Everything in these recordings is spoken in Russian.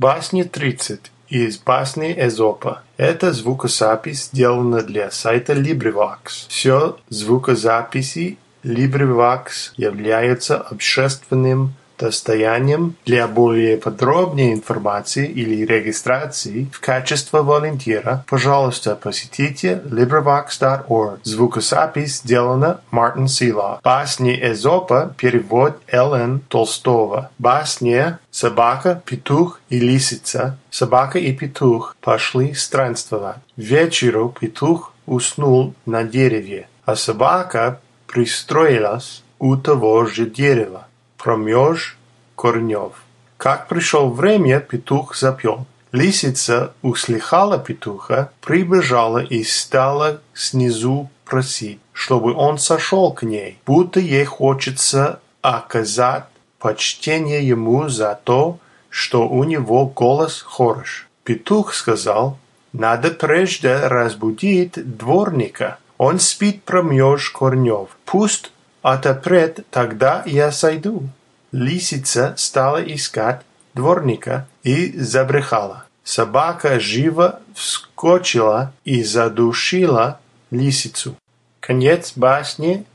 Басни 30 из басни Эзопа. Это звукозапись сделана для сайта LibriVox. Все звукозаписи LibriVox являются общественным достоянием для более подробной информации или регистрации в качестве волонтера, пожалуйста, посетите LibriVox.org. Звукозапись сделана Мартин Сила. Басни Эзопа перевод Л.Н. Толстого. Басня Собака, петух и лисица. Собака и петух пошли странствовать. Вечеру петух уснул на дереве, а собака пристроилась у того же дерева промеж корнев. Как пришел время, петух запел. Лисица услыхала петуха, прибежала и стала снизу просить, чтобы он сошел к ней, будто ей хочется оказать почтение ему за то, что у него голос хорош. Петух сказал, надо прежде разбудить дворника. Он спит промеж корнев. Пусть отопрет, тогда я сойду. Лисица стала искать дворника и забрехала. Собака живо вскочила и задушила лисицу. Конец басни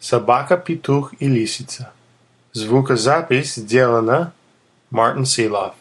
«Собака, петух и лисица». Звукозапись сделана Мартин Силов.